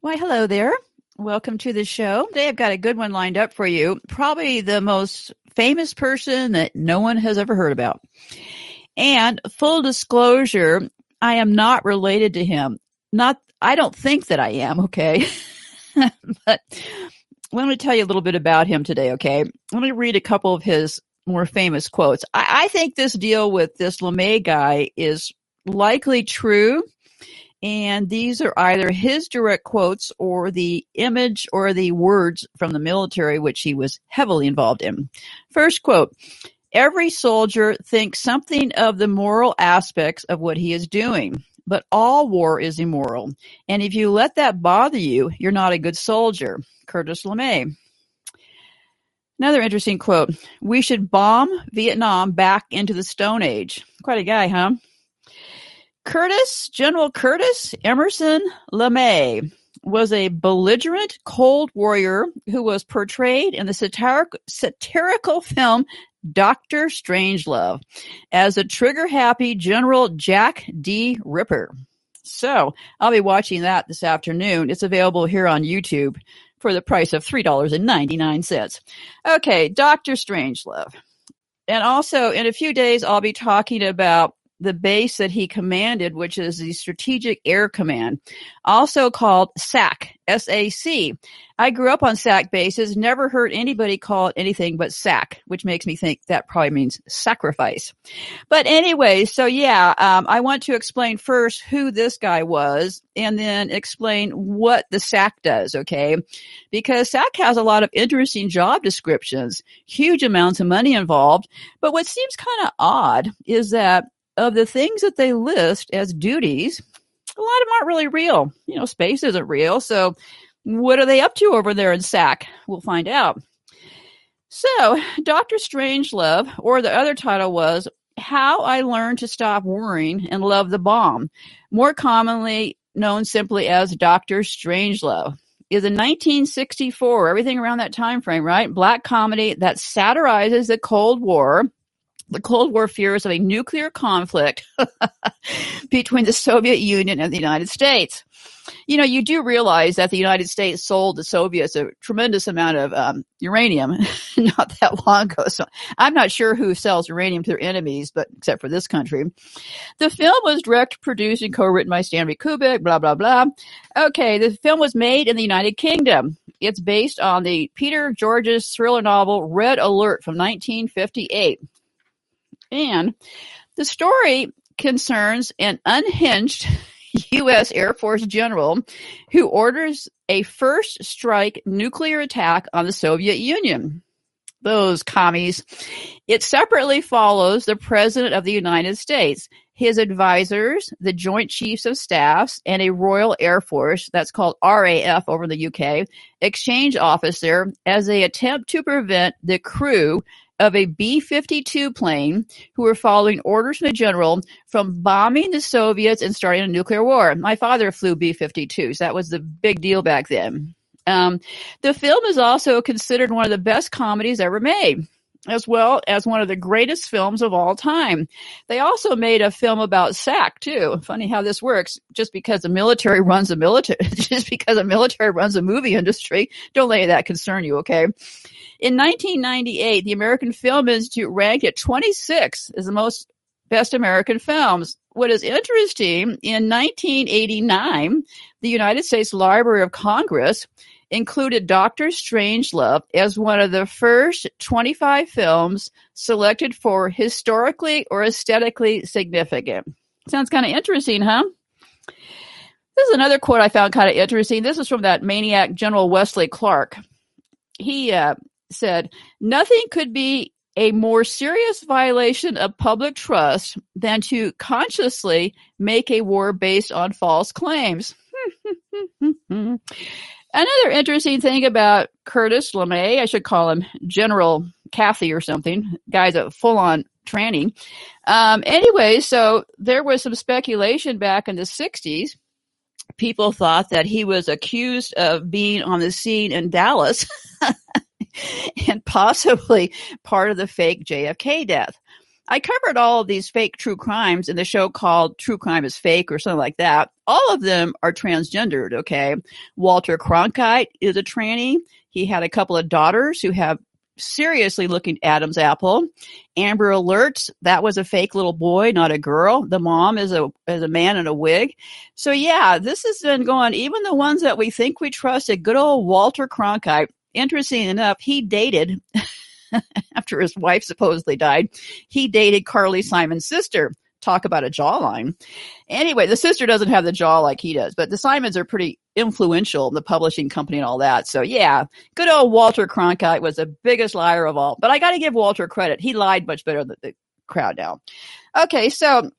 Why, hello there. Welcome to the show. Today I've got a good one lined up for you. Probably the most famous person that no one has ever heard about. And full disclosure, I am not related to him. Not, I don't think that I am, okay? but let me tell you a little bit about him today, okay? Let me read a couple of his more famous quotes. I, I think this deal with this LeMay guy is likely true and these are either his direct quotes or the image or the words from the military, which he was heavily involved in. First quote Every soldier thinks something of the moral aspects of what he is doing, but all war is immoral. And if you let that bother you, you're not a good soldier. Curtis LeMay. Another interesting quote We should bomb Vietnam back into the Stone Age. Quite a guy, huh? Curtis, General Curtis Emerson LeMay was a belligerent cold warrior who was portrayed in the satiric, satirical film Doctor Strangelove as a trigger-happy General Jack D. Ripper. So I'll be watching that this afternoon. It's available here on YouTube for the price of $3.99. Okay, Doctor Strangelove. And also in a few days, I'll be talking about the base that he commanded, which is the Strategic Air Command, also called SAC, S-A-C. I grew up on SAC bases, never heard anybody call it anything but SAC, which makes me think that probably means sacrifice. But anyway, so yeah, um, I want to explain first who this guy was and then explain what the SAC does, okay? Because SAC has a lot of interesting job descriptions, huge amounts of money involved. But what seems kind of odd is that of the things that they list as duties, a lot of them aren't really real. You know, space isn't real. So what are they up to over there in SAC? We'll find out. So, Dr. Strangelove, or the other title was How I Learned to Stop Worrying and Love the Bomb, more commonly known simply as Dr. Strangelove, is a 1964, everything around that time frame, right? Black comedy that satirizes the Cold War the Cold War fears of a nuclear conflict between the Soviet Union and the United States. You know, you do realize that the United States sold the Soviets a tremendous amount of um, uranium not that long ago. So I'm not sure who sells uranium to their enemies, but except for this country. The film was directed, produced, and co-written by Stanley Kubrick, blah, blah, blah. Okay, the film was made in the United Kingdom. It's based on the Peter George's thriller novel Red Alert from 1958. And the story concerns an unhinged U.S. Air Force general who orders a first strike nuclear attack on the Soviet Union. Those commies. It separately follows the President of the United States, his advisors, the Joint Chiefs of Staffs, and a Royal Air Force, that's called RAF over the UK, exchange officer as they attempt to prevent the crew of a B-52 plane who were following orders from the general from bombing the Soviets and starting a nuclear war. My father flew B-52s. That was the big deal back then. Um, the film is also considered one of the best comedies ever made as well as one of the greatest films of all time. They also made a film about SAC too. Funny how this works. Just because the military runs a military, just because the military runs a movie industry, don't let that concern you, okay? In 1998, the American Film Institute ranked it 26 as the most best American films. What is interesting, in 1989, the United States Library of Congress included Doctor Strangelove as one of the first 25 films selected for historically or aesthetically significant. Sounds kind of interesting, huh? This is another quote I found kind of interesting. This is from that maniac General Wesley Clark. He uh, said, Nothing could be a more serious violation of public trust than to consciously make a war based on false claims. Another interesting thing about Curtis LeMay, I should call him General Kathy or something, guy's a full on tranny. Um, anyway, so there was some speculation back in the 60s. People thought that he was accused of being on the scene in Dallas and possibly part of the fake JFK death. I covered all of these fake true crimes in the show called True Crime is Fake or something like that. All of them are transgendered, okay? Walter Cronkite is a tranny. He had a couple of daughters who have seriously looking Adam's apple. Amber Alerts, that was a fake little boy, not a girl. The mom is a is a man in a wig. So yeah, this has been going. Even the ones that we think we trusted, good old Walter Cronkite. Interesting enough, he dated after his wife supposedly died. He dated Carly Simon's sister talk about a jawline. Anyway, the sister doesn't have the jaw like he does, but the Simons are pretty influential in the publishing company and all that. So yeah, good old Walter Cronkite was the biggest liar of all. But I got to give Walter credit. He lied much better than the crowd now. Okay, so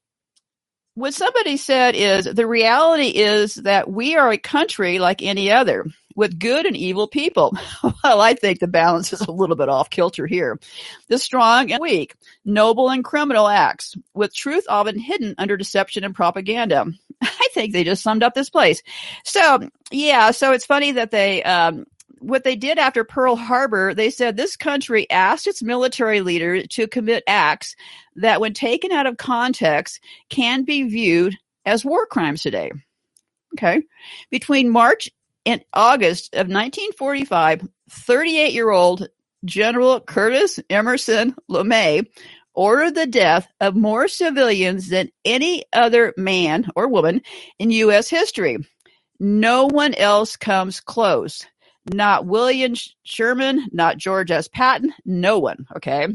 what somebody said is the reality is that we are a country like any other with good and evil people. well, I think the balance is a little bit off kilter here. The strong and weak, noble and criminal acts, with truth often hidden under deception and propaganda. I think they just summed up this place. So, yeah, so it's funny that they, um, what they did after Pearl Harbor, they said this country asked its military leaders to commit acts that, when taken out of context, can be viewed as war crimes today. Okay. Between March in August of 1945, 38 year old General Curtis Emerson LeMay ordered the death of more civilians than any other man or woman in U.S. history. No one else comes close. Not William Sherman, not George S. Patton, no one. Okay.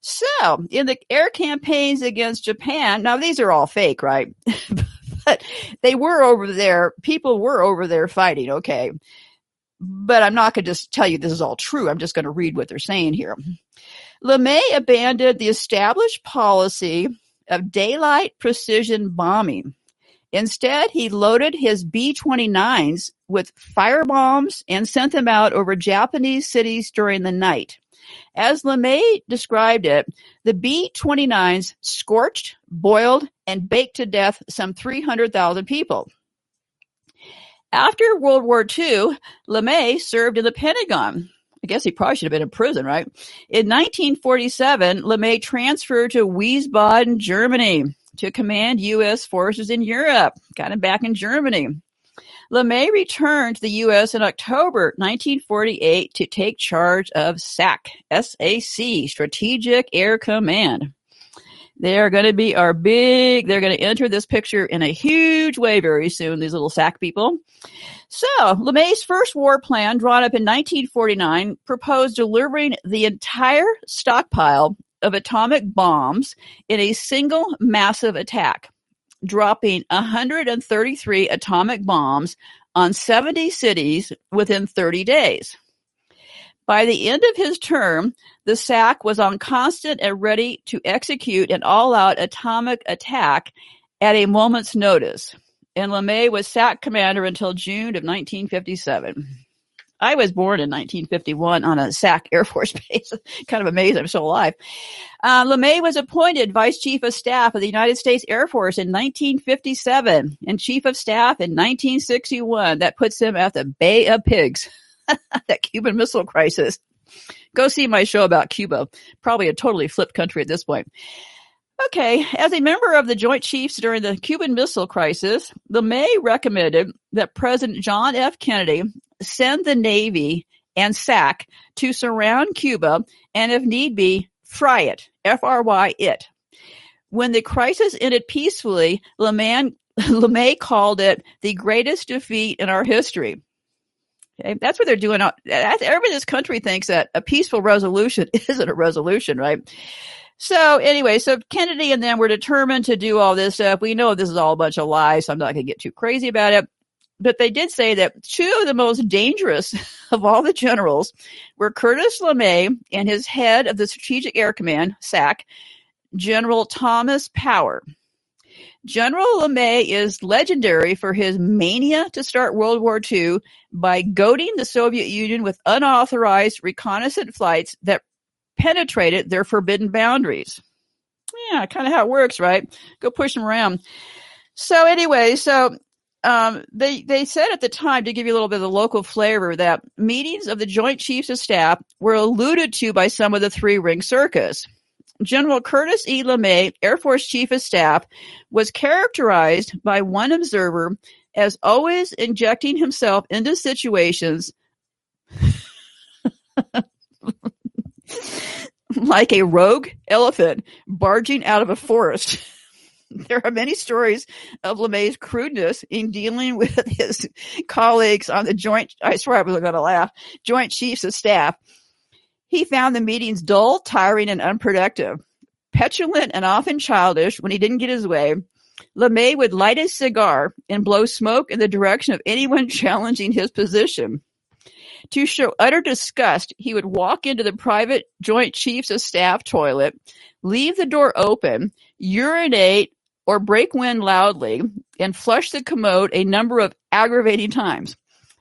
So, in the air campaigns against Japan, now these are all fake, right? but they were over there. People were over there fighting. Okay. But I'm not going to just tell you this is all true. I'm just going to read what they're saying here. LeMay abandoned the established policy of daylight precision bombing. Instead, he loaded his B 29s with firebombs and sent them out over Japanese cities during the night. As LeMay described it, the B-29s scorched, boiled, and baked to death some 300,000 people. After World War II, LeMay served in the Pentagon. I guess he probably should have been in prison, right? In 1947, LeMay transferred to Wiesbaden, Germany to command U.S. forces in Europe. Got him back in Germany. LeMay returned to the U.S. in October 1948 to take charge of SAC, S-A-C, Strategic Air Command. They are going to be our big, they're going to enter this picture in a huge way very soon, these little SAC people. So, LeMay's first war plan, drawn up in 1949, proposed delivering the entire stockpile of atomic bombs in a single massive attack dropping 133 atomic bombs on 70 cities within 30 days. By the end of his term, the SAC was on constant and ready to execute an all-out atomic attack at a moment's notice. And LeMay was SAC commander until June of 1957. I was born in 1951 on a SAC Air Force base. kind of amazing I'm still alive. Uh, LeMay was appointed Vice Chief of Staff of the United States Air Force in 1957 and Chief of Staff in 1961. That puts him at the Bay of Pigs. that Cuban Missile Crisis. Go see my show about Cuba. Probably a totally flipped country at this point. Okay, as a member of the Joint Chiefs during the Cuban Missile Crisis, LeMay recommended that President John F. Kennedy send the Navy and SAC to surround Cuba and, if need be, fry it. F-R-Y it. When the crisis ended peacefully, LeMay, LeMay called it the greatest defeat in our history. Okay, that's what they're doing. Uh, everybody in this country thinks that a peaceful resolution isn't a resolution, right? So anyway, so Kennedy and them were determined to do all this stuff. We know this is all a bunch of lies, so I'm not going to get too crazy about it but they did say that two of the most dangerous of all the generals were Curtis LeMay and his head of the Strategic Air Command, SAC, General Thomas Power. General LeMay is legendary for his mania to start World War II by goading the Soviet Union with unauthorized reconnaissance flights that penetrated their forbidden boundaries. Yeah, kind of how it works, right? Go push them around. So anyway, so um, they they said at the time to give you a little bit of the local flavor that meetings of the Joint Chiefs of Staff were alluded to by some of the three ring circus. General Curtis E. LeMay, Air Force Chief of Staff, was characterized by one observer as always injecting himself into situations like a rogue elephant barging out of a forest. There are many stories of LeMay's crudeness in dealing with his colleagues on the joint, I swear I was going to laugh, joint chiefs of staff. He found the meetings dull, tiring, and unproductive. Petulant and often childish when he didn't get his way, LeMay would light a cigar and blow smoke in the direction of anyone challenging his position. To show utter disgust, he would walk into the private Joint Chiefs of Staff toilet, leave the door open, urinate or break wind loudly, and flush the commode a number of aggravating times.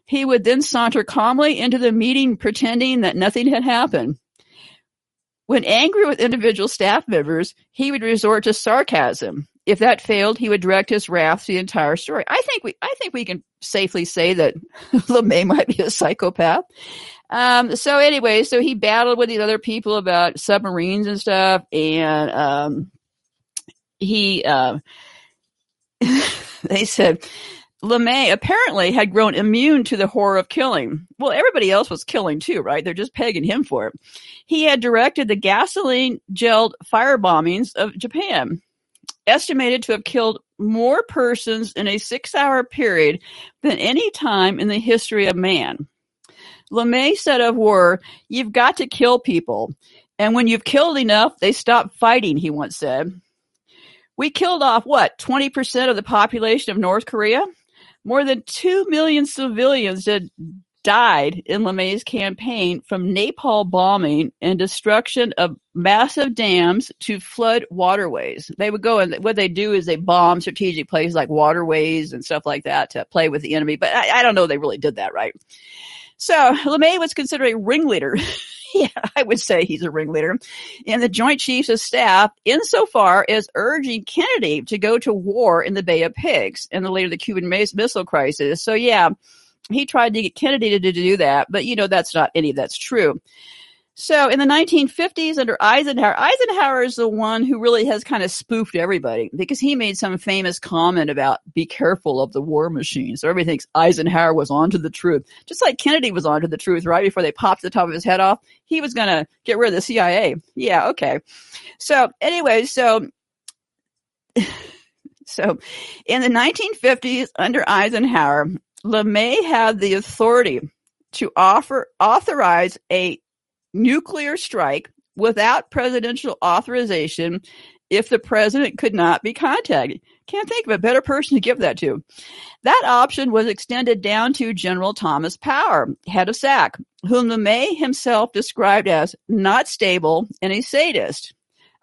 He would then saunter calmly into the meeting pretending that nothing had happened. When angry with individual staff members, he would resort to sarcasm. If that failed, he would direct his wrath to the entire story. I think we, I think we can safely say that LeMay might be a psychopath. Um, so anyway, so he battled with these other people about submarines and stuff, and um, he, uh, they said LeMay apparently had grown immune to the horror of killing. Well, everybody else was killing too, right? They're just pegging him for it. He had directed the gasoline gelled fire bombings of Japan, estimated to have killed more persons in a six hour period than any time in the history of man. LeMay said of war, you've got to kill people. And when you've killed enough, they stop fighting, he once said. We killed off what, 20% of the population of North Korea? More than 2 million civilians did, died in LeMay's campaign from napalm bombing and destruction of massive dams to flood waterways. They would go and what they do is they bomb strategic places like waterways and stuff like that to play with the enemy. But I, I don't know they really did that right. So LeMay was considered a ringleader. yeah, I would say he's a ringleader in the Joint Chiefs of Staff insofar as urging Kennedy to go to war in the Bay of Pigs and the later the Cuban Missile Crisis. So yeah, he tried to get Kennedy to do that, but you know that's not any of that's true. So in the 1950s under Eisenhower, Eisenhower is the one who really has kind of spoofed everybody because he made some famous comment about be careful of the war machine. So everybody thinks Eisenhower was onto the truth. Just like Kennedy was onto the truth right before they popped the top of his head off. He was going to get rid of the CIA. Yeah, okay. So anyway, so so in the 1950s under Eisenhower, LeMay had the authority to offer authorize a nuclear strike without presidential authorization if the president could not be contacted. Can't think of a better person to give that to. That option was extended down to General Thomas Power, head of SAC, whom LeMay himself described as not stable and a sadist.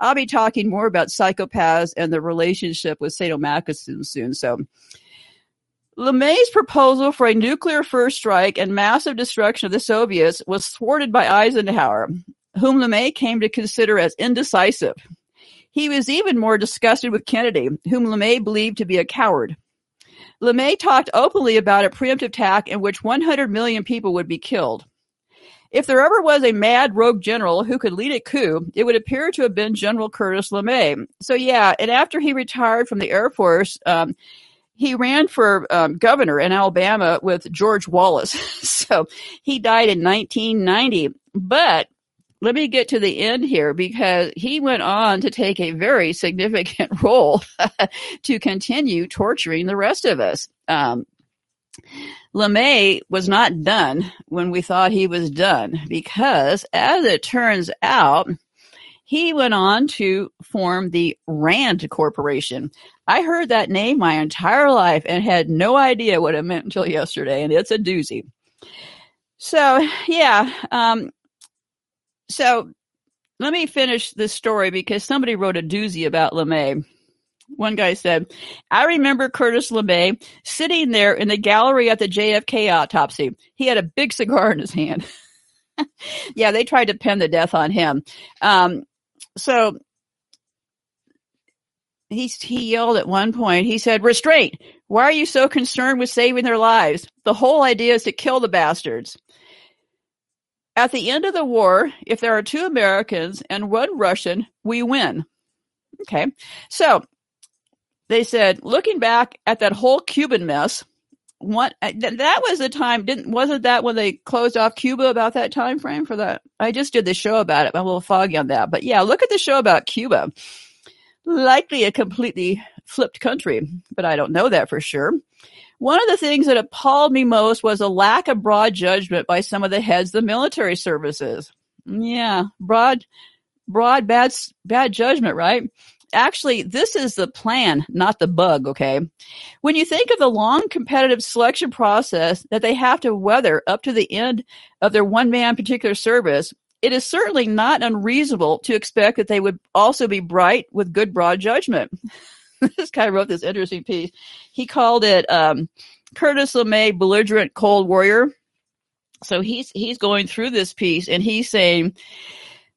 I'll be talking more about psychopaths and the relationship with sadomasochism soon. So LeMay's proposal for a nuclear first strike and massive destruction of the Soviets was thwarted by Eisenhower, whom LeMay came to consider as indecisive. He was even more disgusted with Kennedy, whom LeMay believed to be a coward. LeMay talked openly about a preemptive attack in which 100 million people would be killed. If there ever was a mad rogue general who could lead a coup, it would appear to have been General Curtis LeMay. So yeah, and after he retired from the Air Force, um, he ran for um, governor in Alabama with George Wallace. so he died in 1990. But let me get to the end here because he went on to take a very significant role to continue torturing the rest of us. Um, LeMay was not done when we thought he was done because, as it turns out, he went on to form the Rand Corporation. I heard that name my entire life and had no idea what it meant until yesterday, and it's a doozy. So, yeah. Um, so, let me finish this story because somebody wrote a doozy about LeMay. One guy said, I remember Curtis LeMay sitting there in the gallery at the JFK autopsy. He had a big cigar in his hand. yeah, they tried to pin the death on him. Um, so he, he yelled at one point, he said, restraint. Why are you so concerned with saving their lives? The whole idea is to kill the bastards. At the end of the war, if there are two Americans and one Russian, we win. Okay. So they said, looking back at that whole Cuban mess, what uh, that was the time didn't wasn't that when they closed off Cuba about that time frame for that? I just did the show about it. I'm a little foggy on that, but yeah, look at the show about Cuba. Likely a completely flipped country, but I don't know that for sure. One of the things that appalled me most was a lack of broad judgment by some of the heads of the military services. Yeah, broad, broad, bad, bad judgment, right? Actually, this is the plan, not the bug, okay? When you think of the long competitive selection process that they have to weather up to the end of their one man particular service, it is certainly not unreasonable to expect that they would also be bright with good broad judgment. this guy wrote this interesting piece. He called it um, Curtis LeMay belligerent cold warrior. So he's he's going through this piece and he's saying,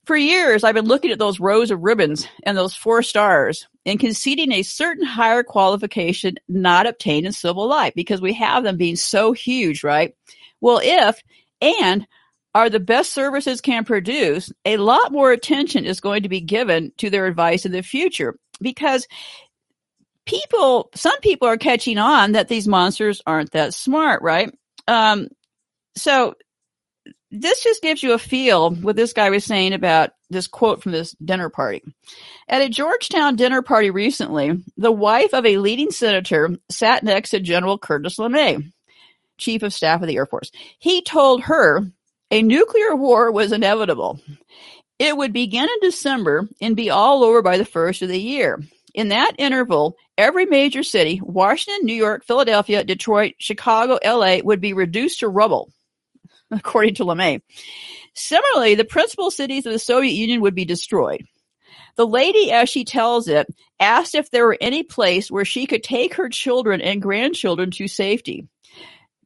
for years I've been looking at those rows of ribbons and those four stars and conceding a certain higher qualification not obtained in civil life because we have them being so huge, right? Well, if and are the best services can produce, a lot more attention is going to be given to their advice in the future because people, some people are catching on that these monsters aren't that smart, right? Um, so this just gives you a feel what this guy was saying about this quote from this dinner party. At a Georgetown dinner party recently, the wife of a leading senator sat next to General Curtis LeMay, Chief of Staff of the Air Force. He told her a nuclear war was inevitable. It would begin in December and be all over by the first of the year. In that interval, every major city, Washington, New York, Philadelphia, Detroit, Chicago, LA, would be reduced to rubble, according to LeMay. Similarly, the principal cities of the Soviet Union would be destroyed. The lady, as she tells it, asked if there were any place where she could take her children and grandchildren to safety.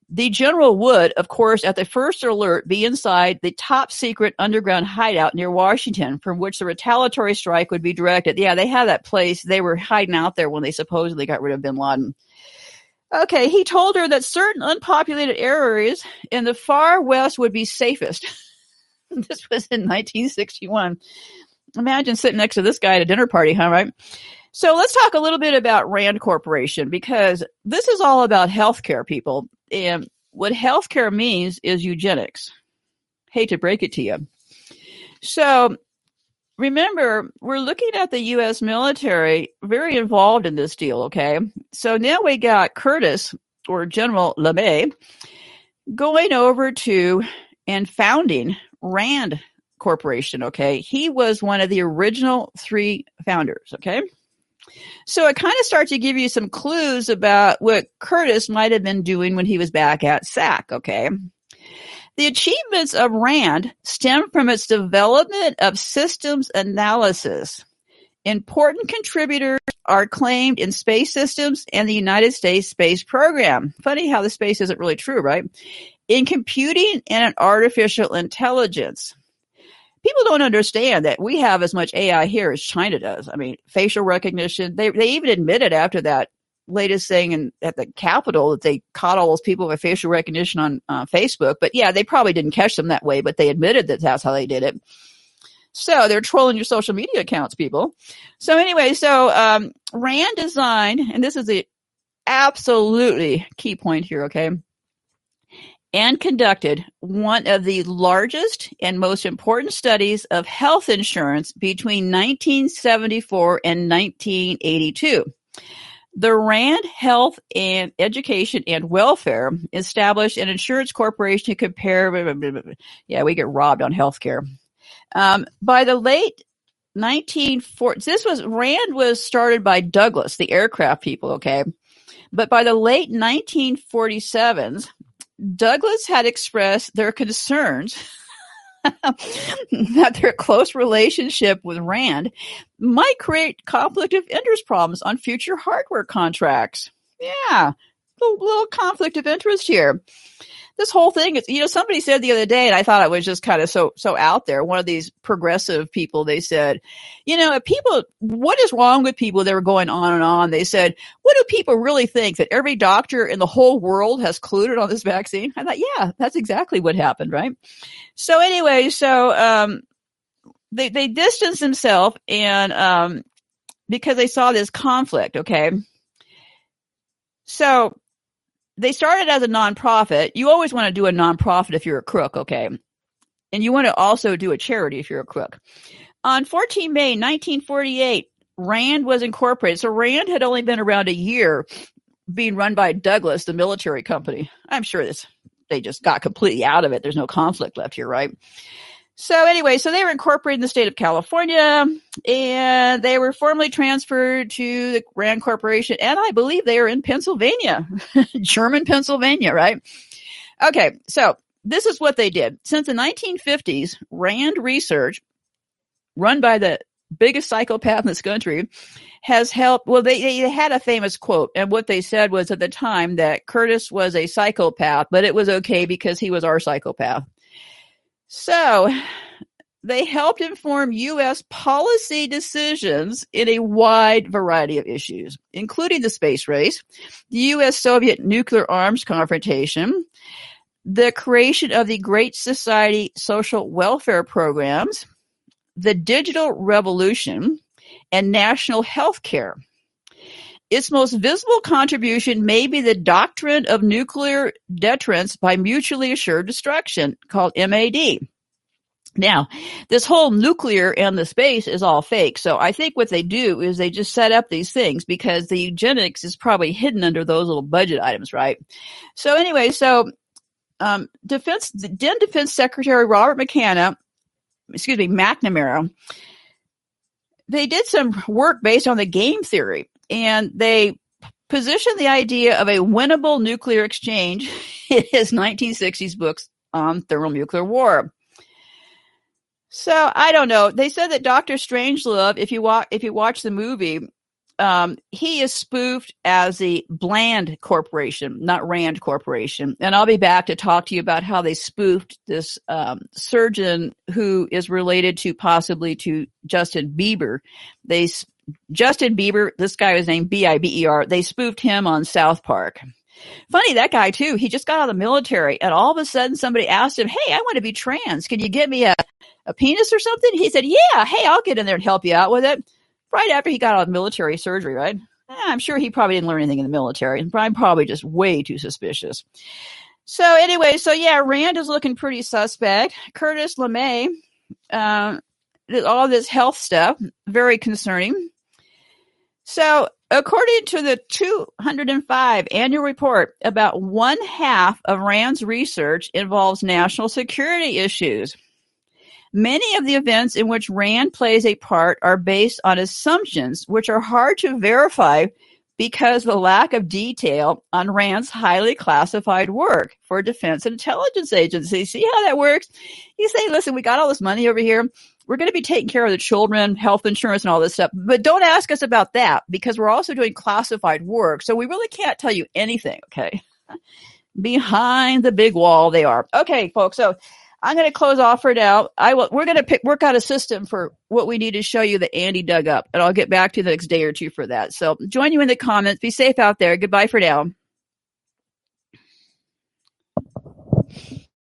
The general would, of course, at the first alert, be inside the top secret underground hideout near Washington, from which the retaliatory strike would be directed. Yeah, they had that place. They were hiding out there when they supposedly got rid of bin Laden. Okay, he told her that certain unpopulated areas in the far west would be safest. this was in 1961. Imagine sitting next to this guy at a dinner party, huh, right? So let's talk a little bit about Rand Corporation because this is all about healthcare, people. And what healthcare means is eugenics. Hate to break it to you. So remember, we're looking at the U.S. military very involved in this deal, okay? So now we got Curtis or General LeMay going over to and founding Rand Corporation, okay? He was one of the original three founders, okay? So it kind of starts to give you some clues about what Curtis might have been doing when he was back at SAC, okay? The achievements of RAND stem from its development of systems analysis. Important contributors are claimed in space systems and the United States space program. Funny how the space isn't really true, right? In computing and in artificial intelligence people don't understand that we have as much AI here as China does. I mean, facial recognition. They they even admitted after that latest thing in, at the Capitol that they caught all those people with facial recognition on uh, Facebook. But yeah, they probably didn't catch them that way, but they admitted that that's how they did it. So they're trolling your social media accounts, people. So anyway, so um, Rand designed, and this is the absolutely key point here. Okay, and conducted one of the largest and most important studies of health insurance between 1974 and 1982. The RAND Health and Education and Welfare established an insurance corporation to compare. Yeah, we get robbed on healthcare. Um, by the late 1940s, this was RAND was started by Douglas, the aircraft people. Okay, but by the late 1947s, Douglas had expressed their concerns that their close relationship with Rand might create conflict of interest problems on future hardware contracts. Yeah, a little conflict of interest here this whole thing is, you know, somebody said the other day, and I thought it was just kind of so, so out there. One of these progressive people, they said, you know, people, what is wrong with people? They were going on and on. They said, what do people really think that every doctor in the whole world has colluded on this vaccine? I thought, yeah, that's exactly what happened, right? So anyway, so, um, they, they distanced themselves and, um, because they saw this conflict, okay? So they started as a nonprofit. You always want to do a nonprofit if you're a crook, okay? And you want to also do a charity if you're a crook. On 14 May 1948, RAND was incorporated. So RAND had only been around a year being run by Douglas, the military company. I'm sure this they just got completely out of it. There's no conflict left here, right? So anyway, so they were incorporated in the state of California and they were formally transferred to the Rand Corporation. And I believe they are in Pennsylvania, German Pennsylvania, right? Okay. So this is what they did. Since the 1950s, Rand Research, run by the biggest psychopath in this country, has helped. Well, they, they had a famous quote, and what they said was at the time that Curtis was a psychopath, but it was okay because he was our psychopath. So they helped inform U.S. policy decisions in a wide variety of issues, including the space race, the U.S. Soviet nuclear arms confrontation, the creation of the Great Society social welfare programs, the digital revolution, and national health care. Its most visible contribution may be the doctrine of nuclear deterrence by mutually assured destruction, called MAD. Now, this whole nuclear and the space is all fake. So I think what they do is they just set up these things because the eugenics is probably hidden under those little budget items, right? So anyway, so um, Defense, then Defense Secretary Robert McKenna, excuse me, McNamara, they did some work based on the game theory and they positioned the idea of a winnable nuclear exchange in his 1960s books on thermonuclear war. So I don't know. They said that Doctor Strangelove, if you watch if you watch the movie, um, he is spoofed as the Bland Corporation, not Rand Corporation. And I'll be back to talk to you about how they spoofed this um, surgeon who is related to possibly to Justin Bieber. They Justin Bieber, this guy was named B I B E R. They spoofed him on South Park. Funny, that guy too. He just got out of the military, and all of a sudden, somebody asked him, "Hey, I want to be trans. Can you get me a a penis or something?" He said, "Yeah. Hey, I'll get in there and help you out with it." Right after he got out of military surgery, right? Eh, I'm sure he probably didn't learn anything in the military. I'm probably just way too suspicious. So anyway, so yeah, Rand is looking pretty suspect. Curtis LeMay, uh, all this health stuff, very concerning. So, according to the 205 annual report, about one half of RAND's research involves national security issues. Many of the events in which RAND plays a part are based on assumptions which are hard to verify because the lack of detail on RAND's highly classified work for defense and intelligence agencies. See how that works? You say, listen, we got all this money over here we're going to be taking care of the children, health insurance and all this stuff, but don't ask us about that because we're also doing classified work. So we really can't tell you anything. Okay. Behind the big wall they are. Okay, folks. So I'm going to close off for now. I will, we're going to pick, work out a system for what we need to show you that Andy dug up and I'll get back to you the next day or two for that. So join you in the comments. Be safe out there. Goodbye for now.